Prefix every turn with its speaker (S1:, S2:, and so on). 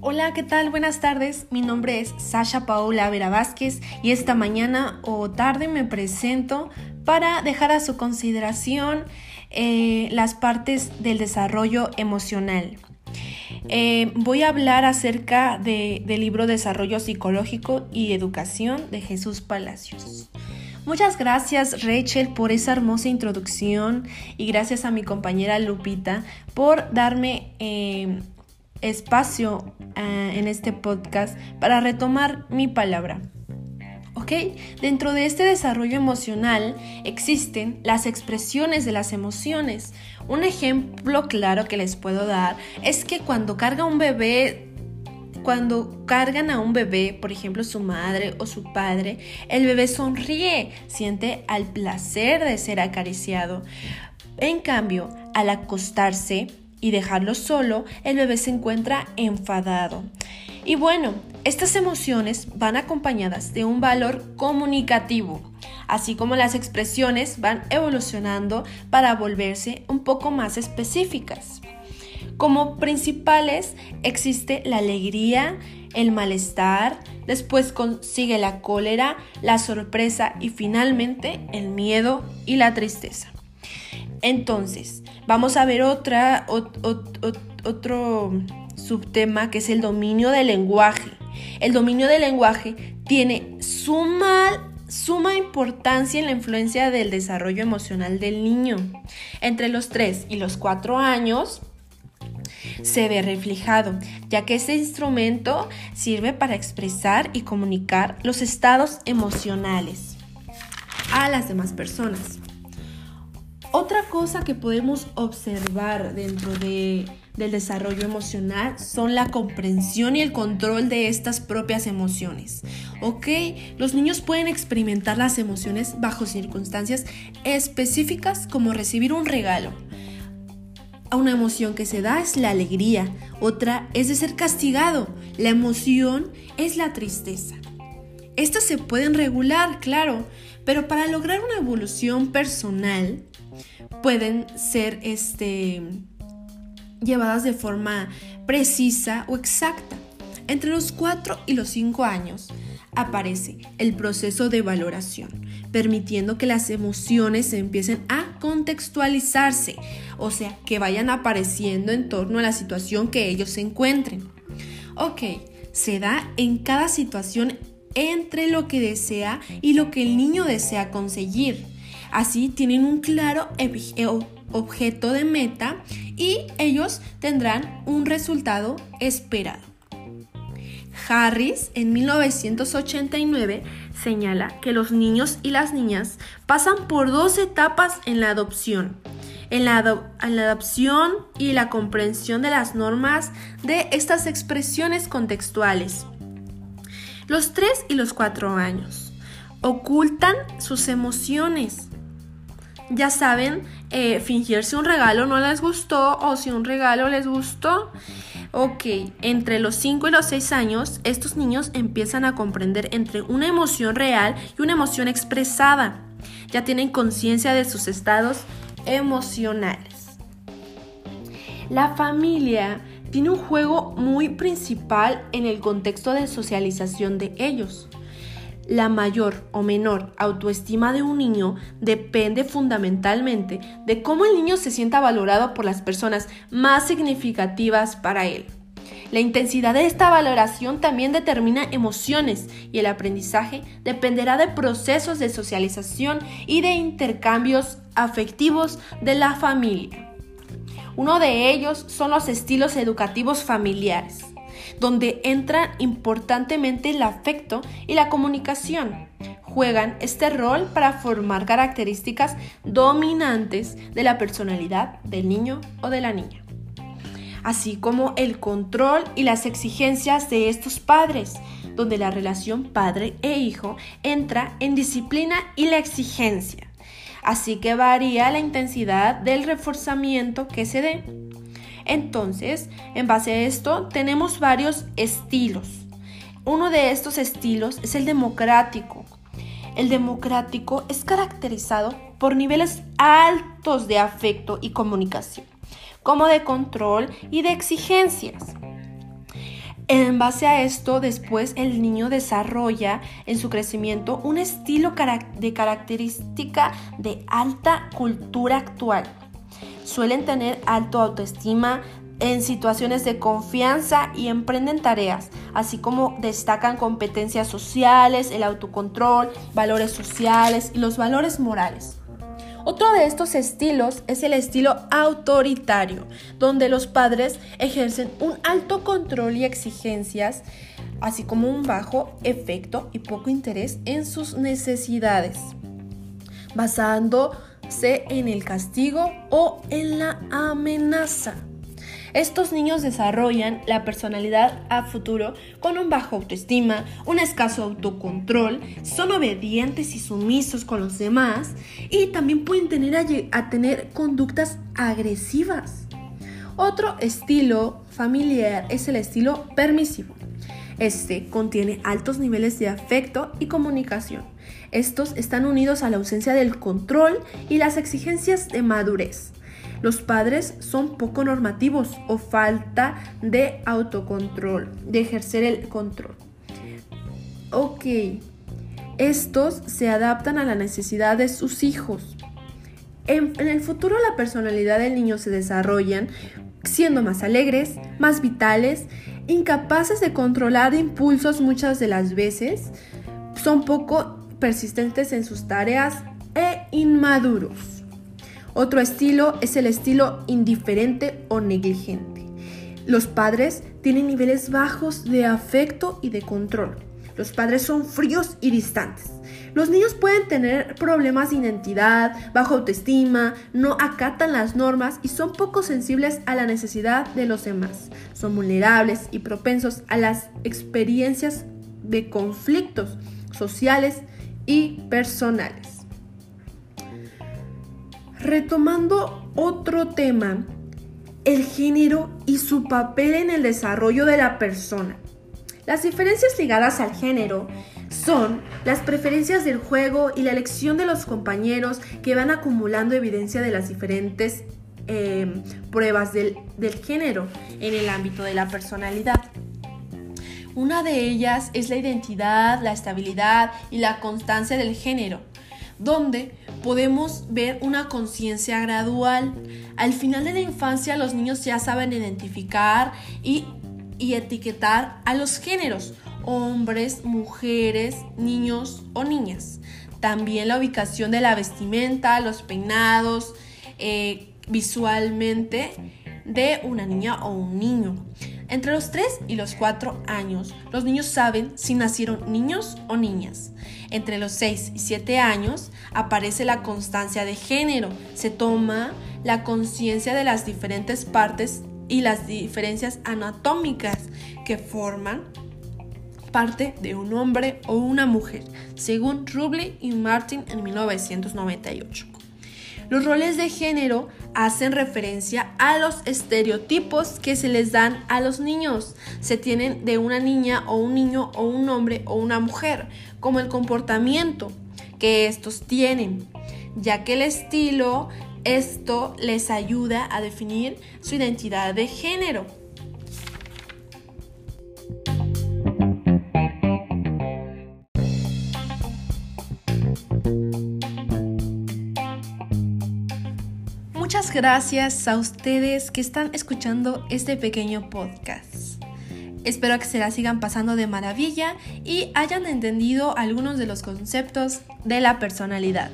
S1: Hola, ¿qué tal? Buenas tardes. Mi nombre es Sasha Paula Vera Vázquez y esta mañana o tarde me presento para dejar a su consideración eh, las partes del desarrollo emocional. Eh, voy a hablar acerca del libro Desarrollo Psicológico y Educación de Jesús Palacios. Muchas gracias Rachel por esa hermosa introducción y gracias a mi compañera Lupita por darme eh, espacio eh, en este podcast para retomar mi palabra. ¿Ok? Dentro de este desarrollo emocional existen las expresiones de las emociones. Un ejemplo claro que les puedo dar es que cuando carga un bebé cuando cargan a un bebé, por ejemplo su madre o su padre, el bebé sonríe, siente al placer de ser acariciado. En cambio, al acostarse, y dejarlo solo, el bebé se encuentra enfadado. Y bueno, estas emociones van acompañadas de un valor comunicativo, así como las expresiones van evolucionando para volverse un poco más específicas. Como principales existe la alegría, el malestar, después sigue la cólera, la sorpresa y finalmente el miedo y la tristeza. Entonces, vamos a ver otro subtema que es el dominio del lenguaje. El dominio del lenguaje tiene suma, suma importancia en la influencia del desarrollo emocional del niño. Entre los 3 y los 4 años se ve reflejado, ya que este instrumento sirve para expresar y comunicar los estados emocionales a las demás personas. Otra cosa que podemos observar dentro de, del desarrollo emocional son la comprensión y el control de estas propias emociones. ¿Ok? Los niños pueden experimentar las emociones bajo circunstancias específicas como recibir un regalo. Una emoción que se da es la alegría, otra es de ser castigado, la emoción es la tristeza. Estas se pueden regular, claro, pero para lograr una evolución personal, pueden ser este, llevadas de forma precisa o exacta. Entre los 4 y los 5 años aparece el proceso de valoración, permitiendo que las emociones empiecen a contextualizarse, o sea, que vayan apareciendo en torno a la situación que ellos se encuentren. Ok, se da en cada situación entre lo que desea y lo que el niño desea conseguir. Así tienen un claro eh, objeto de meta y ellos tendrán un resultado esperado. Harris en 1989 señala que los niños y las niñas pasan por dos etapas en la adopción. En la, adopción y la comprensión de las normas de estas expresiones contextuales. Los 3 y los 4 años ocultan sus emociones ya saben, eh, fingir si un regalo no les gustó o si un regalo les gustó. Ok, entre los 5 y los 6 años, estos niños empiezan a comprender entre una emoción real y una emoción expresada. Ya tienen conciencia de sus estados emocionales. La familia tiene un juego muy principal en el contexto de socialización de ellos. La mayor o menor autoestima de un niño depende fundamentalmente de cómo el niño se sienta valorado por las personas más significativas para él. La intensidad de esta valoración también determina emociones y el aprendizaje dependerá de procesos de socialización y de intercambios afectivos de la familia. Uno de ellos son los estilos educativos familiares donde entra importantemente el afecto y la comunicación. Juegan este rol para formar características dominantes de la personalidad del niño o de la niña, así como el control y las exigencias de estos padres, donde la relación padre e hijo entra en disciplina y la exigencia. Así que varía la intensidad del reforzamiento que se dé. Entonces, en base a esto, tenemos varios estilos. Uno de estos estilos es el democrático. El democrático es caracterizado por niveles altos de afecto y comunicación, como de control y de exigencias. En base a esto, después el niño desarrolla en su crecimiento un estilo de característica de alta cultura actual. Suelen tener alto autoestima, en situaciones de confianza y emprenden tareas, así como destacan competencias sociales, el autocontrol, valores sociales y los valores morales. Otro de estos estilos es el estilo autoritario, donde los padres ejercen un alto control y exigencias, así como un bajo efecto y poco interés en sus necesidades, en el castigo o en la amenaza. Estos niños desarrollan la personalidad a futuro con un bajo autoestima, un escaso autocontrol, son obedientes y sumisos con los demás y también pueden tener a, tener conductas agresivas. Otro estilo familiar es el estilo permisivo. Este contiene altos niveles de afecto y comunicación. Estos están unidos a la ausencia del control y las exigencias de madurez. Los padres son poco normativos o falta de autocontrol, de ejercer el control. Ok, estos se adaptan a la necesidad de sus hijos. En, el futuro la personalidad del niño se desarrollan siendo más alegres, más vitales, incapaces de controlar impulsos muchas de las veces, son poco persistentes en sus tareas e inmaduros. Otro estilo es el estilo indiferente o negligente. Los padres tienen niveles bajos de afecto y de control. Los padres son fríos y distantes. Los niños pueden tener problemas de identidad, bajo autoestima, no acatan las normas y son poco sensibles a la necesidad de los demás. Son vulnerables y propensos a las experiencias de conflictos sociales y personales. Retomando otro tema, el género y su papel en el desarrollo de la persona. Las diferencias ligadas al género son las preferencias del juego y la elección de los compañeros que van acumulando evidencia de las diferentes em, pruebas del, del género en el ámbito de la personalidad. Una de ellas es la identidad, la estabilidad y la constancia del género, donde podemos ver una conciencia gradual. Al final de la infancia los niños ya saben identificar y, etiquetar a los géneros, hombres, mujeres, niños o niñas. También la ubicación de la vestimenta, los peinados, eh, visualmente de una niña o un niño. Entre los 3 y los 4 años, los niños saben si nacieron niños o niñas. Entre los 6 y 7 años aparece la constancia de género. Se toma la conciencia de las diferentes partes y las diferencias anatómicas que forman parte de un hombre o una mujer, según Rubley y Martin en 1998. Los roles de género hacen referencia a los estereotipos que se les dan a los niños. Se tienen de una niña o un niño o un hombre o una mujer, como el comportamiento que estos tienen, ya que el estilo, esto les ayuda a definir su identidad de género. Muchas gracias a ustedes que están escuchando este pequeño podcast. Espero que se la sigan pasando de maravilla y hayan entendido algunos de los conceptos de la personalidad.